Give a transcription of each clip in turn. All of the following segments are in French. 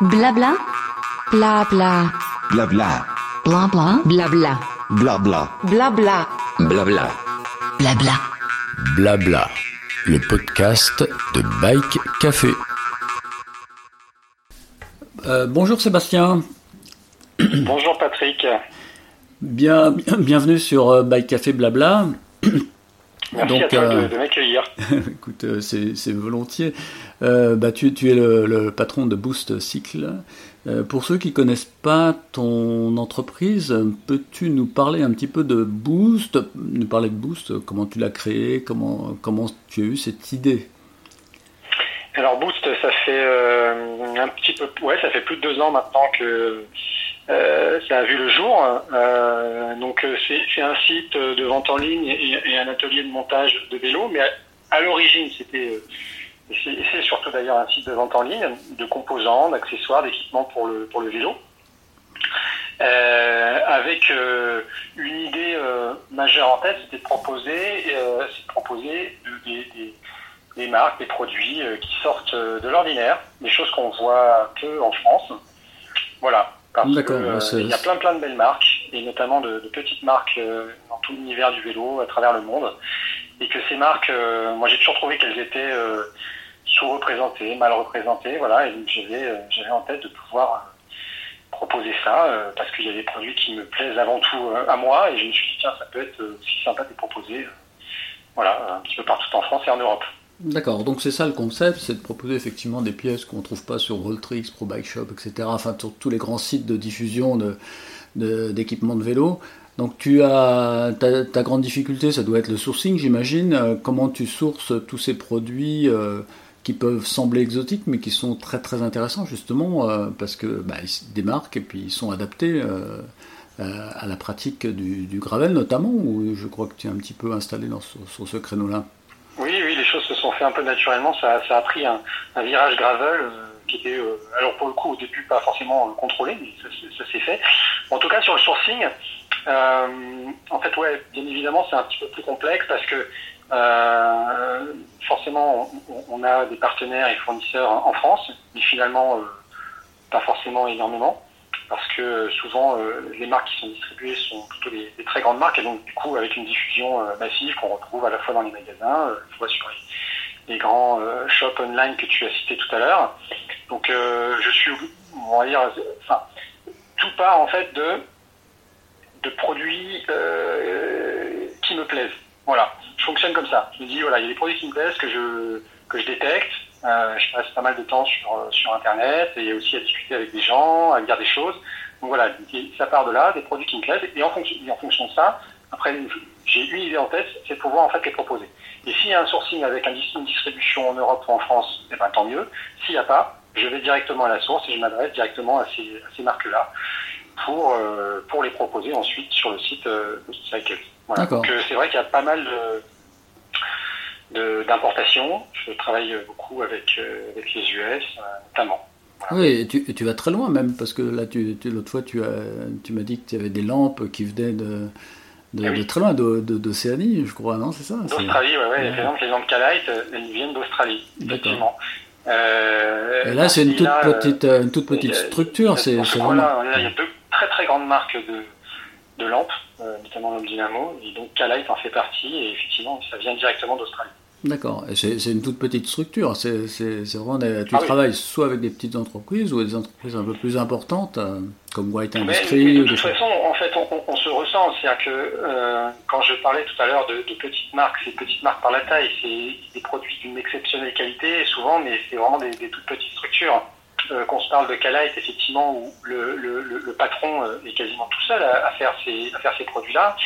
Blabla. Blabla. Blabla. Blabla. Blabla. Blabla. Blabla. Blabla. Blabla. Blabla. Le podcast de Bike Café. Euh, bonjour Sébastien, Bonjour Patrick, Bien, bien- bienvenue sur euh, Bike Café Blabla. Merci Donc, à toi euh, de, de m'accueillir. Écoute, euh, c'est volontiers. Euh, bah, tu, tu es le, le patron de Boost Cycle. Euh, pour ceux qui connaissent pas ton entreprise, peux-tu nous parler un petit peu de Boost, nous parler de Boost, comment tu l'as créé, comment, comment tu as eu cette idée? Alors Boost, ça fait euh, un petit peu, ouais, ça fait plus de deux ans maintenant que euh, ça a vu le jour. Euh, donc euh, c'est un site de vente en ligne et, un atelier de montage de vélo, mais à, l'origine c'était, c'est surtout d'ailleurs un site de vente en ligne de composants, d'accessoires, d'équipements pour le pour le vélo. Avec une idée majeure en tête, c'était de proposer, de proposer de- des, des- marques, des produits qui sortent de l'ordinaire, des choses qu'on voit peu en France. Voilà. Parce que D'accord, euh, il y a plein plein de belles marques, et notamment de, de petites marques euh, dans tout l'univers du vélo à travers le monde. Et que ces marques, euh, moi j'ai toujours trouvé qu'elles étaient sous-représentées, mal représentées, voilà, et donc j'avais j'avais en tête de pouvoir proposer ça, parce qu'il y a des produits qui me plaisent avant tout à moi, et je me suis dit, tiens, ça peut être aussi sympa de les proposer, voilà, un petit peu partout en France et en Europe. D'accord, donc c'est ça le concept, c'est de proposer effectivement des pièces qu'on ne trouve pas sur Rolltrix, Pro Bike Shop, etc. Enfin, sur tous les grands sites de diffusion d'équipements de, vélo. Donc tu as ta, grande difficulté, ça doit être le sourcing, j'imagine. Euh, comment tu sources tous ces produits euh, qui peuvent sembler exotiques, mais qui sont très très intéressants justement euh, parce que bah, ils démarquent et puis ils sont adaptés à la pratique du, gravel notamment. Où je crois que tu es un petit peu installé dans sur ce créneau-là? Oui, oui, les choses se un peu naturellement. Ça, a pris un, virage gravel euh, qui était, euh, alors pour le coup, au début pas forcément euh, contrôlé, mais ça, s'est- fait. En tout cas, sur le sourcing, en fait, ouais, bien évidemment, c'est un petit peu plus complexe parce que forcément, on, a des partenaires et fournisseurs en France, mais finalement, pas forcément énormément. Parce que souvent, les marques qui sont distribuées sont plutôt des, très grandes marques, et donc du coup, avec une diffusion massive qu'on retrouve à la fois dans les magasins, euh, fois sur les, les grands euh, shops online que tu as cités tout à l'heure. Donc, euh, je suis, on va dire, enfin, tout part en fait de de produits euh, qui me plaisent. Voilà, je fonctionne comme ça. Je me dis voilà, il y a des produits qui me plaisent que je que je détecte. Je passe pas mal de temps sur sur internet et aussi à discuter avec des gens, à lire des choses. Donc voilà, ça part de là, des produits qui me plaisent et en fonction et en fonction de ça, après j'ai une idée en tête, c'est de pouvoir en fait les proposer. Et s'il y a un sourcing avec une distribution en Europe ou en France, eh ben tant mieux. S'il n'y a pas, je vais directement à la source et je m'adresse directement à ces, à ces marques-là pour, euh, pour les proposer ensuite sur le site euh, Cycle. Voilà. Donc euh, c'est vrai qu'il y a pas mal de d'importations. Je travaille beaucoup avec, euh, avec les US, notamment. Oui, et tu, et tu vas très loin même, parce que là, tu, tu- l'autre fois, tu, as, tu m'as dit que tu avais des lampes qui venaient de, de, Ah oui. de très loin, de- de- d'Océanie, je crois, non C'est ça D'Australie, ouais, ouais. Ouais. Par exemple, les lampes Calite, euh, elles viennent d'Australie, effectivement. Euh, Et là, c'est une toute là, euh, petite, euh, une toute petite Euh, structure, c'est ce c'est coin-là, vraiment... Il y a deux très très grandes marques de, de lampes, euh, notamment lampe Dynamo, et donc Calite en fait partie, et effectivement, ça vient directement d'Australie. D'accord, c'est c'est une toute petite structure, c'est c'est- c'est vraiment... des- tu Ah oui. travailles soit avec des petites entreprises ou des entreprises un peu plus importantes, euh, comme White Mais, Industry mais de ou des toute façon, en fait, on, se ressent. C'est-à-dire que euh, quand je parlais tout à l'heure de, de petites marques, ces petites marques par la taille, c'est des produits d'une exceptionnelle qualité, souvent, mais c'est vraiment des, des toutes petites structures. Euh, qu'on se parle de Calite, effectivement, où le, le, le, le patron euh, est quasiment tout seul à, à faire ces, à faire ces produits-là.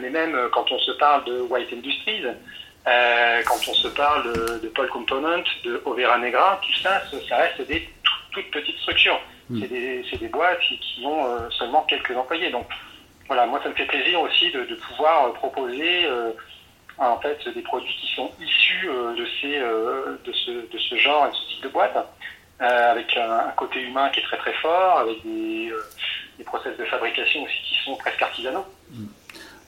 Mais même quand on se parle de White Industries, euh, quand on se parle de, Paul Component, de Overa Negra, tout ça, ça reste des tout- toutes petites structures. Mm. C'est des, boîtes qui, qui ont euh, seulement quelques employés. Donc voilà, moi ça me fait plaisir aussi de, de pouvoir euh, proposer euh, en fait des produits qui sont issus de ces de ce de ce genre et de ce type de boîte, avec un, un côté humain qui est très très fort, avec des, des process de fabrication aussi qui sont presque artisanaux.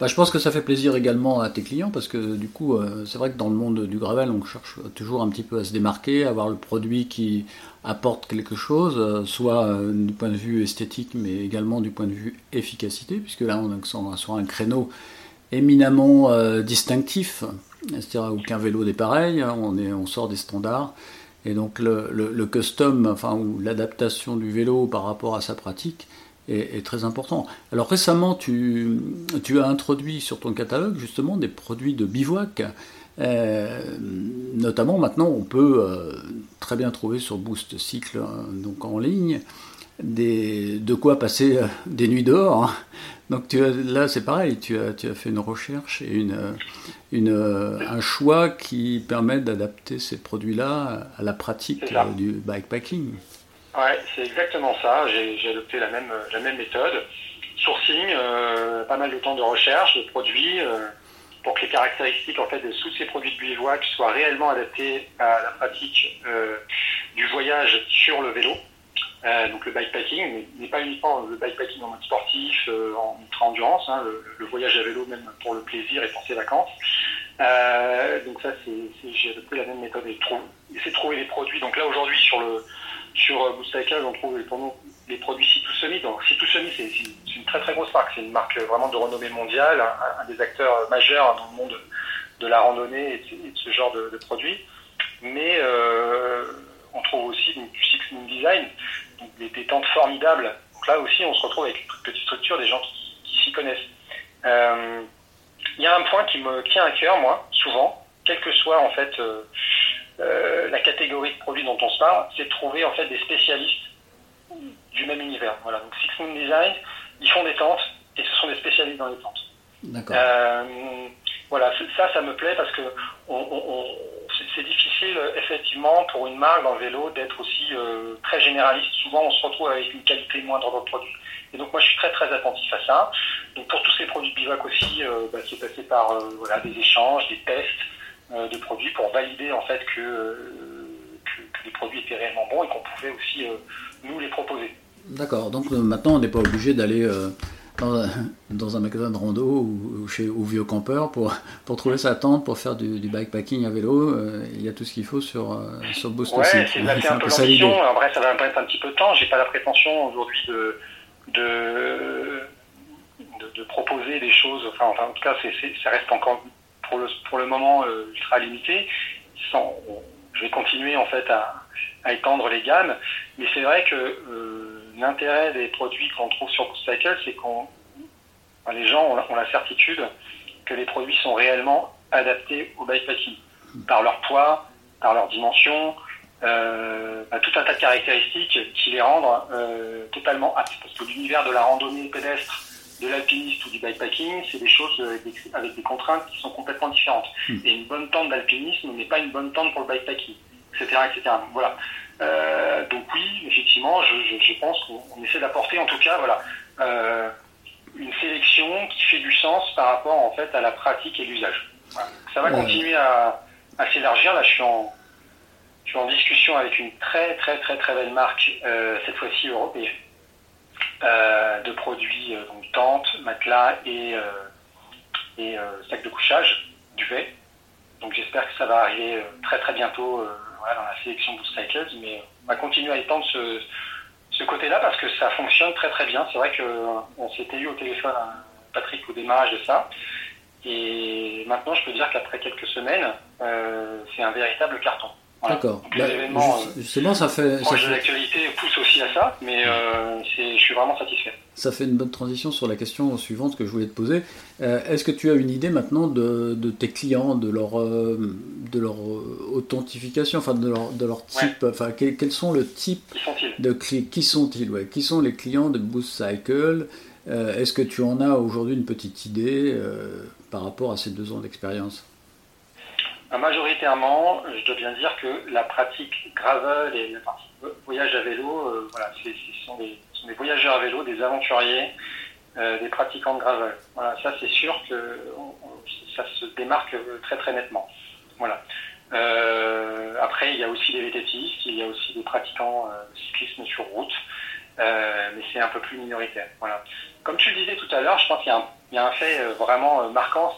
Bah, je pense que ça fait plaisir également à tes clients parce que du coup, euh, c'est vrai que dans le monde du gravel, on cherche toujours un petit peu à se démarquer, à avoir le produit qui apporte quelque chose, euh, soit euh, du point de vue esthétique, mais également du point de vue efficacité, puisque là, on est sur un créneau éminemment distinctif, c'est-à-dire aucun vélo n'est pareil, hein, on, sort des standards. Et donc le, le custom, enfin, ou l'adaptation du vélo par rapport à sa pratique, est, très important. Alors récemment, tu, tu, as introduit sur ton catalogue justement des produits de bivouac. Euh, notamment maintenant, on peut euh, très bien trouver sur Boost Cycle, hein, donc en ligne, des, de quoi passer euh, des nuits dehors. Hein. Donc tu as, là, c'est pareil, tu as, tu as fait une recherche et une, une, un choix qui permet d'adapter ces produits-là à la pratique du bikepacking. Ouais, c'est exactement ça. J'ai adopté la même, la même méthode. Sourcing, euh, pas mal de temps de recherche de produits euh, pour que les caractéristiques en fait de tous ces produits de bivouac soient réellement adaptés à la pratique euh, du voyage sur le vélo. donc le bikepacking, mais, pas uniquement le bikepacking en mode sportif, en ultra endurance, hein, le, voyage à vélo même pour le plaisir et pour ses vacances. Donc ça, c'est j'ai adopté la même méthode et essayer trouver les produits. Donc là aujourd'hui sur le sur euh, on trouve pour nous les produits C2Semi. Donc C2Semi, c'est une très très grosse marque. C'est une marque vraiment de renommée mondiale, un, des acteurs majeurs dans le monde de la randonnée et de, ce genre de, produits. Mais euh, on trouve aussi du Six Moon Design, des, tentes formidables. Donc là aussi, on se retrouve avec une petite structure, des gens qui, s'y connaissent. Euh, il y a un point qui me tient à cœur, moi, souvent, quel que soit en fait euh, la catégorie de produits dont on se parle, c'est de trouver en fait des spécialistes du même univers. Voilà. Donc Six Moon Design, ils font des tentes et ce sont des spécialistes dans les tentes. D'accord. Euh, voilà, ça, ça me plaît parce que c'est difficile effectivement pour une marque dans le vélo d'être aussi euh, très généraliste. Souvent, on se retrouve avec une qualité moindre dans le produit. Et donc moi, je suis très très attentif à ça. Donc pour tous ces produits de bivac aussi, bah, c'est passé par voilà des échanges, des tests. Euh, de produits pour valider en fait que, que, les produits étaient réellement bons et qu'on pouvait aussi euh, nous les proposer. D'accord, donc euh, maintenant on n'est pas obligé d'aller dans, un magasin de rando ou, chez ou vieux campeur pour, pour trouver sa tente, pour faire du, bikepacking à vélo. il y a tout ce qu'il faut sur, sur Boost ouais, c'est un, un peu l'ambition. Après, ça va me prendre un petit peu de temps. J'ai pas la prétention aujourd'hui de, de, de, proposer des choses. Enfin, enfin en tout cas, ça reste encore pour le, pour le moment euh, ultra limité. Je vais continuer en fait à, à étendre les gammes, mais c'est vrai que euh, l'intérêt des produits qu'on trouve sur Cycle, c'est qu'on les gens ont, la certitude que les produits sont réellement adaptés au bikepacking par leur poids, par leur dimension, euh, tout un tas de caractéristiques qui les rendent totalement aptes. Parce que l'univers de la randonnée pédestre de l'alpiniste ou du bikepacking, c'est des choses avec des, contraintes qui sont complètement différentes. Hmm. Et une bonne tente d'alpinisme n'est pas une bonne tente pour le bikepacking, etc. etc. voilà. Euh, donc oui, effectivement, je, pense qu'on essaie d'apporter en tout cas voilà, euh, une sélection qui fait du sens par rapport en fait à la pratique et l'usage. Ça va continuer à, s'élargir. Là, je suis en, je suis en discussion avec une très très très très belle marque, euh, cette fois-ci européenne, euh, de produits, euh, donc tentes, matelas et, euh, et sacs de couchage, duvet. Donc j'espère que ça va arriver très très bientôt dans la sélection de Cycles, mais on va continuer à étendre ce, ce côté-là parce que ça fonctionne très très bien. C'est vrai qu'on s'était eu au téléphone, hein, Patrick, au démarrage de ça. Et maintenant, je peux dire qu'après quelques semaines, c'est un véritable carton. D'accord. Bah, justement, ça fait. Ça fait... l'actualité pousse aussi à ça, mais euh, je suis vraiment satisfait. Ça fait une bonne transition sur la question suivante que je voulais te poser. Euh, est-ce que tu as une idée maintenant de, de tes clients, de leur, euh, de leur authentification, enfin de leur, de leur type, enfin quels, sont le type de clients Qui sont-ils ouais. Qui sont les clients de Boost Cycle? Est-ce que tu en as aujourd'hui une petite idée par rapport à ces deux ans d'expérience? Majoritairement, je dois bien dire que la pratique gravel et la partie voyage à vélo, euh, voilà, ce sont, des, voyageurs à vélo, des aventuriers, euh, des pratiquants de gravel. Ça c'est sûr que ça se démarque très très nettement. Voilà. Euh, après, il y a aussi des vététistes, il y a aussi des pratiquants cyclisme sur route. mais c'est un peu plus minoritaire. Voilà. Comme tu le disais tout à l'heure, je pense qu'il y, a un fait vraiment marquant,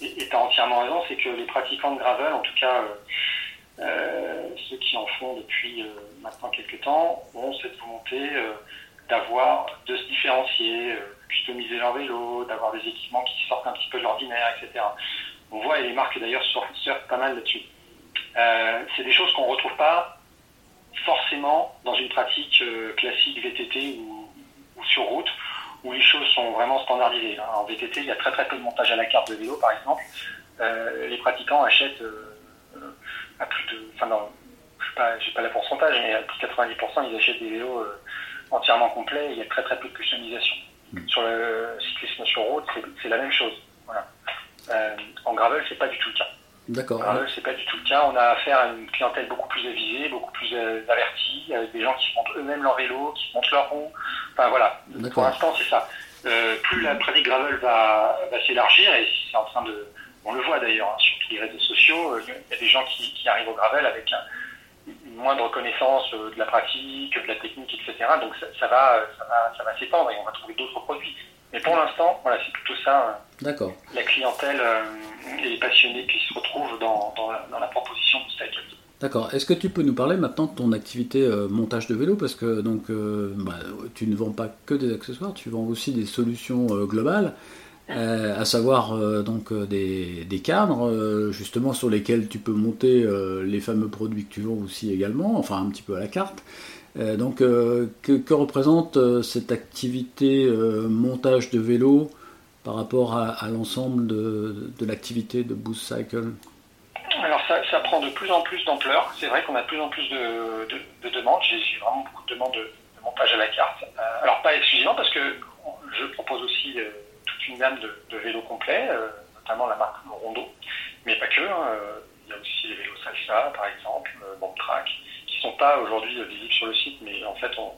et tu as entièrement raison, c'est que les pratiquants de gravel, en tout cas ceux qui en font depuis maintenant quelques temps, ont cette volonté d'avoir, de se différencier, customiser leur vélo, d'avoir des équipements qui sortent un petit peu de l'ordinaire, etc. On voit, et les marques d'ailleurs surfent pas mal là-dessus. Euh, c'est des choses qu'on ne retrouve pas forcément dans une pratique euh, classique VTT ou, sur route, où les choses sont vraiment standardisées. Hein. En VTT, il y a très très peu de montage à la carte de vélo, par exemple. Euh, les pratiquants achètent à plus de... Enfin, non, je n'ai pas, pas le pourcentage, mais à plus de 90%, ils achètent des vélos entièrement complets. il y a très très peu de customisation. Mm. Sur le cyclisme sur route, c'est la même chose. Voilà. en gravel, c'est pas du tout le cas. D'accord. Ah c'est pas du tout le cas. On a affaire à une clientèle beaucoup plus avisée, beaucoup plus euh, avertie, avec des gens qui montent eux-mêmes leur vélo, qui montent leur roue. Enfin voilà. Pour l'instant, c'est ça. Euh, plus la pratique gravel va, va s'élargir, et c'est en train de. On le voit d'ailleurs hein, sur tous les réseaux sociaux, euh, il y a des gens qui, qui arrivent au gravel avec une moindre connaissance de la pratique, de la technique, etc. Donc ça, ça va, ça va, ça va s'étendre et on va trouver d'autres produits. Mais pour l'instant, voilà, c'est plutôt ça. D'accord. La clientèle et les passionnés qui se retrouvent dans, dans, la, proposition de Cycle. D'accord. Est-ce que tu peux nous parler maintenant de ton activité euh, montage de vélo? Parce que donc, euh, bah, tu ne vends pas que des accessoires, tu vends aussi des solutions euh, globales, à savoir donc des, des, cadres justement sur lesquels tu peux monter les fameux produits que tu vends aussi également, enfin un petit peu à la carte. donc, que, que, représente cette activité montage de vélo par rapport à, l'ensemble de, de l'activité de Boost Cycle? Alors ça, prend de plus en plus d'ampleur. C'est vrai qu'on a de plus en plus de, de, demandes. J'ai vraiment beaucoup de demandes de, montage à la carte. Euh, alors pas exclusivement parce que je propose aussi euh, toute une gamme de, vélos complets, euh, notamment la marque Rondo, mais pas que. Hein, il y a aussi les vélos Salsa par exemple, Track, qui sont pas aujourd'hui visibles sur le site, mais en fait on,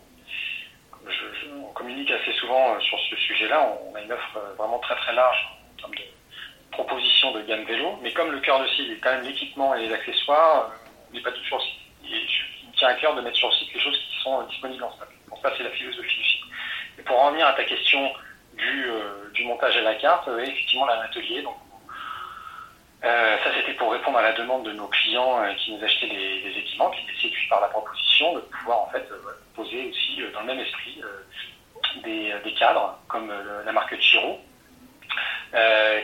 on communique assez souvent sur ce sujet-là. On a une offre vraiment très très large en termes de propositions de gamme vélo. Mais comme le cœur de site est quand même l'équipement et les accessoires, euh, on n'est pas tout sur le site. Et il me tient à cœur de mettre sur le site les choses qui sont disponibles en stock. Donc ça, c'est la philosophie du site. Et pour en venir à ta question du, du montage à la carte, effectivement, on a un atelier. Donc, ça, c'était pour répondre à la demande de nos clients qui nous achetaient des, équipements, qui étaient séduits par la proposition de pouvoir en fait poser aussi dans le même esprit euh, des, cadres, comme euh, la marque Chiro, euh,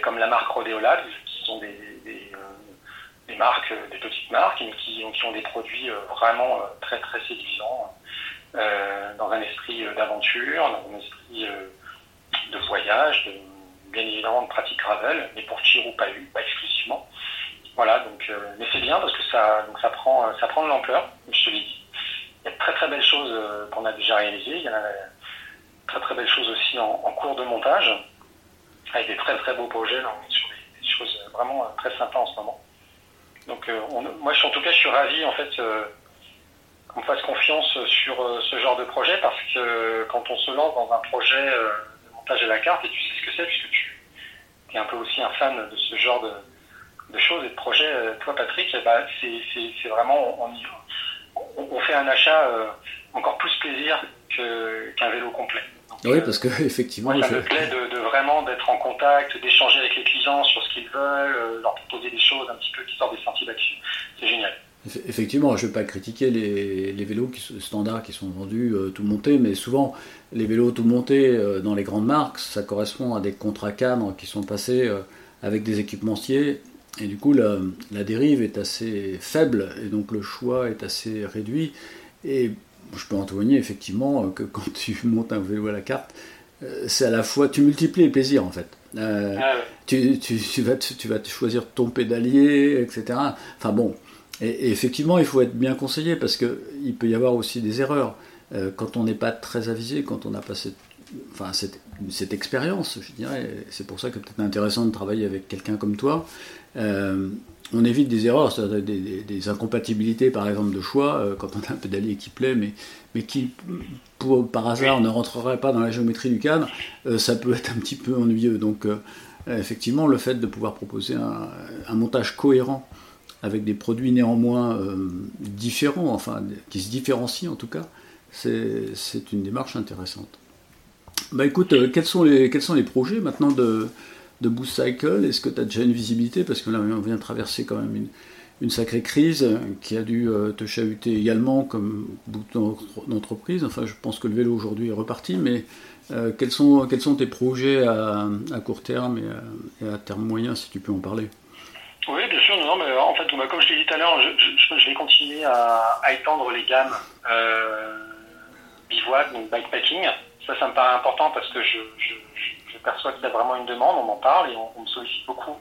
comme la marque Rodeolab, qui sont des, marques, des petites marques, mais qui, ont des produits vraiment très très séduisants, dans un esprit d'aventure, dans un esprit de voyage, bien évidemment de pratique gravel, mais pour Chiro pas eu, pas exclusivement. Voilà, donc, mais c'est bien parce que ça, donc ça prend, ça prend de l'ampleur, je te l'ai dit. Il y a de très très belles choses qu'on a déjà réalisées. Il y a très très belles choses aussi en, cours de montage, avec des très très beaux projets. Là, on est sur des, choses vraiment euh, très sympas en ce moment. Donc euh, moi, en tout cas, je suis ravi en fait euh, qu'on fasse confiance sur ce genre de projet parce que quand on se lance dans un projet de montage à la carte, et tu sais ce que c'est puisque tu es un peu aussi un fan de ce genre de, choses et de projets, toi Patrick, eh ben, c'est vraiment, on, on, fait un achat encore plus plaisir qu'un vélo complet. oui, parce que effectivement, ça me plaît de, vraiment d'être en contact, d'échanger avec les clients sur ce qu'ils veulent, euh, leur proposer des choses un petit peu qui sortent des sentiers d'action. C'est génial. Effectivement, je ne vais pas critiquer les, vélos standards qui sont vendus euh, tout montés, mais souvent les vélos tout montés euh, dans les grandes marques, ça correspond à des contrats cadres qui sont passés avec des équipementiers, et du coup la, la, dérive est assez faible, et donc le choix est assez réduit. Et je peux en témoigner effectivement que quand tu montes un vélo à la carte, c'est à la fois, tu multiplies les plaisirs en fait. Euh, ah tu, tu, tu, vas te, tu vas choisir ton pédalier, etc. Enfin bon, et, effectivement, il faut être bien conseillé parce qu'il peut y avoir aussi des erreurs. Euh, quand on n'est pas très avisé, quand on n'a pas cette, enfin, cette, cette, expérience, je dirais, c'est pour ça que peut-être intéressant de travailler avec quelqu'un comme toi on évite des erreurs, des, incompatibilités par exemple de choix, euh, quand on a un pédalier qui plaît, mais, qui par hasard ne rentrerait pas dans la géométrie du cadre, euh, ça peut être un petit peu ennuyeux. Donc euh, effectivement, le fait de pouvoir proposer un, montage cohérent avec des produits néanmoins différents, enfin qui se différencient en tout cas, c'est une démarche intéressante. Bah écoute, quels sont les projets maintenant de, de Boost Cycle Est-ce que tu as déjà une visibilité? Parce que là, on vient de traverser quand même une, sacrée crise euh, qui a dû euh, te chahuter également comme beaucoup d'entreprises. Enfin, je pense que le vélo aujourd'hui est reparti, mais euh, quels, sont, quels sont tes projets à, court terme et à, terme moyen, si tu peux en parler? Oui, bien sûr. Non, mais en fait, comme je l'ai dit tout à l'heure, je, vais continuer à, étendre les gammes euh, bivouac, donc bikepacking. Ça, ça me paraît important parce que je, je perçois qu'il y a vraiment une demande, on m'en parle et on, me sollicite beaucoup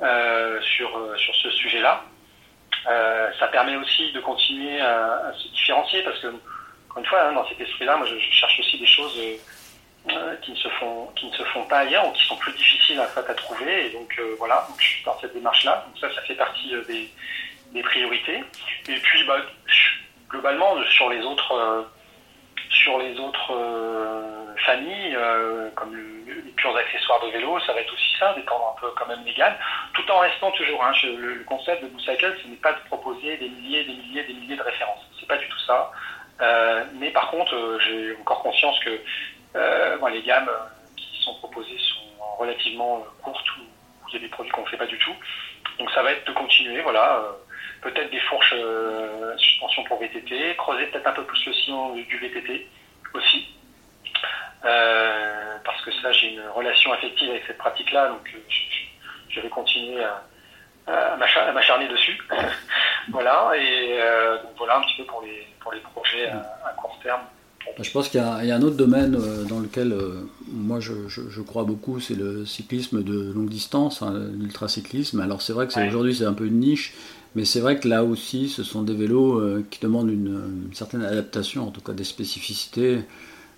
euh, sur, sur ce sujet-là. Euh, ça permet aussi de continuer à, se différencier parce que, encore une fois, hein, dans cet esprit-là, moi je, cherche aussi des choses euh, qui, ne se font, qui ne se font pas ailleurs ou qui sont plus difficiles à, trouver. Et donc euh, voilà, je suis dans cette démarche-là. Donc ça, ça fait partie euh, des, des priorités. Et puis, bah, globalement, sur les autres, sur les autres familles, comme le, les purs accessoires de vélo, ça va être aussi ça, d'étendre un peu quand même légal, tout en restant toujours. Hein, le, concept de Cycle, ce n'est pas de proposer des milliers, des milliers, des milliers de références. C'est pas du tout ça. Euh, mais par contre, euh, j'ai encore conscience que euh, les gammes qui sont proposées sont relativement courtes ou il y a des produits qu'on ne fait pas du tout. Donc ça va être de continuer, voilà. peut-être des fourches suspension pour VTT, creuser peut-être un peu plus le sillon du VTT aussi. Euh, parce que ça, j'ai une relation affective avec cette pratique-là, donc euh, je, je, vais continuer à, à m'acharner dessus. voilà, et euh, donc voilà un petit peu pour les, pour les projets à, à court terme. Je pense qu'il y, y, a un autre domaine dans lequel euh, moi je, je, je, crois beaucoup, c'est le cyclisme de longue distance, hein, l'ultracyclisme. Alors c'est vrai que ouais. aujourd'hui c'est un peu une niche, mais c'est vrai que là aussi ce sont des vélos euh, qui demandent une, une, certaine adaptation, en tout cas des spécificités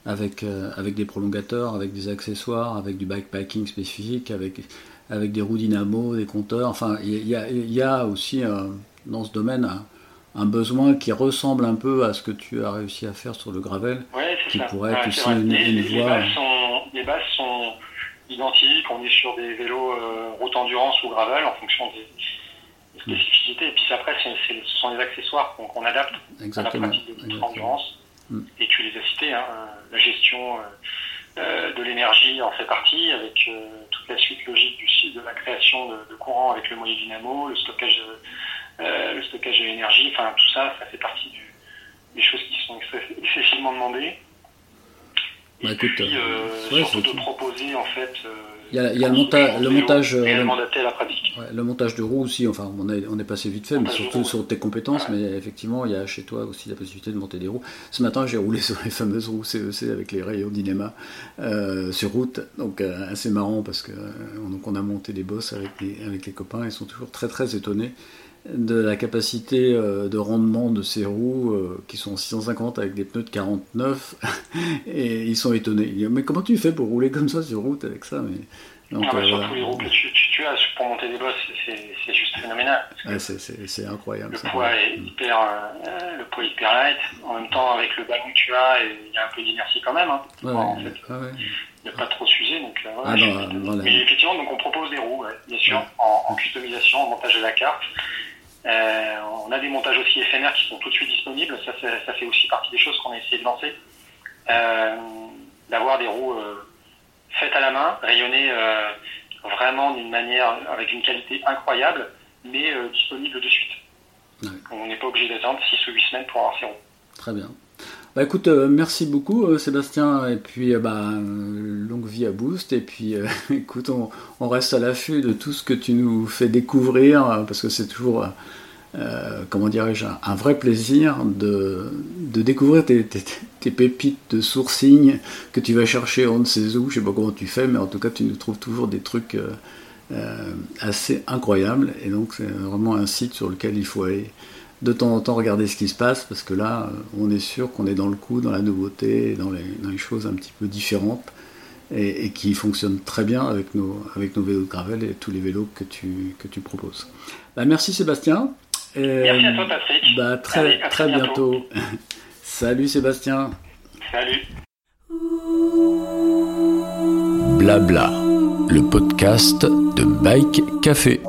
avec, euh, avec des prolongateurs, avec des accessoires, avec du bikepacking spécifique, avec, avec des roues dynamo, des compteurs. Enfin, il y a, y a, aussi euh, dans ce domaine un, besoin qui ressemble un peu à ce que tu as réussi à faire sur le gravel, ouais, qui ça. pourrait être aussi une, les, une les voie. Bases sont, les bases sont identiques, on est sur des vélos euh, route endurance ou gravel en fonction des, des spécificités. Et puis après, c est, c est, ce sont les accessoires qu'on qu adapte Exactement. à la pratique de endurance. Mm. Et tu les as cités, hein, la gestion euh, de l'énergie en fait partie, avec euh, toute la suite logique du, de la création de, de courant avec le moyen dynamo, le stockage, euh, le stockage de l'énergie, enfin tout ça, ça fait partie du, des choses qui sont excessivement demandées. Bah, et écoute, puis, euh, ouais, surtout de proposer en fait. Il y a, il y a le, monta le montage, le, le, à la pratique. Ouais, le montage de roues aussi, enfin on est, on est passé vite fait, mais surtout sur tes compétences, ouais. mais effectivement il y a chez toi aussi la possibilité de monter des roues. Ce matin j'ai roulé sur les fameuses roues CEC avec les rayons Dynema euh, sur route, donc euh, assez marrant parce que euh, donc on a monté des bosses avec les, avec les copains, ils sont toujours très très étonnés de la capacité euh, de rendement de ces roues euh, qui sont 650 avec des pneus de 49 et ils sont étonnés. Ils disent, mais comment tu fais pour rouler comme ça sur route avec ça mais, donc, ah euh, surtout les roues que tu, tu, tu, as pour monter des bosses, c'est juste phénoménal. Ouais, c'est incroyable. Le poids est hyper, euh, le poids est hyper light. En même temps, avec le ballon que tu as, il y a un peu d'inertie quand même. Hein, ouais, en fait. Ah ouais. Ne pas trop s'user. Donc, euh, ah non, non, Mais effectivement, donc on propose des roues, bien sûr, en, en, customisation, en montage de la carte. Euh, on a des montages aussi éphémères qui sont tout de suite disponibles. Ça, ça fait aussi partie des choses qu'on a essayé de lancer. Euh, D'avoir des roues euh, faites à la main, rayonnées vraiment d'une manière avec une qualité incroyable, mais disponibles de suite. Ouais. On n'est pas obligé d'attendre 6 ou 8 semaines pour avoir ces roues. Très bien. Bah écoute, merci beaucoup Sébastien, et puis bah, à Boost, et puis écoute, on, reste à l'affût de tout ce que tu nous fais découvrir, parce que c'est toujours, comment dirais-je, un, vrai plaisir de, de découvrir tes, tes, tes, pépites de sourcing que tu vas chercher on ne sait où, je sais pas comment tu fais, mais en tout cas tu nous trouves toujours des trucs assez incroyables, et donc c'est vraiment un site sur lequel il faut aller de temps en temps regarder ce qui se passe parce que là on est sûr qu'on est dans le coup, dans la nouveauté, dans les choses un petit peu différentes et, et, qui fonctionnent très bien avec nos, avec nos vélos de gravel et tous les vélos que tu, que tu proposes. Bah, merci Sébastien. Et, merci à toi Patrick. Bah, très, Allez, très, très bientôt. bientôt. Salut Sébastien. Salut. Blabla, le podcast de Bike Café.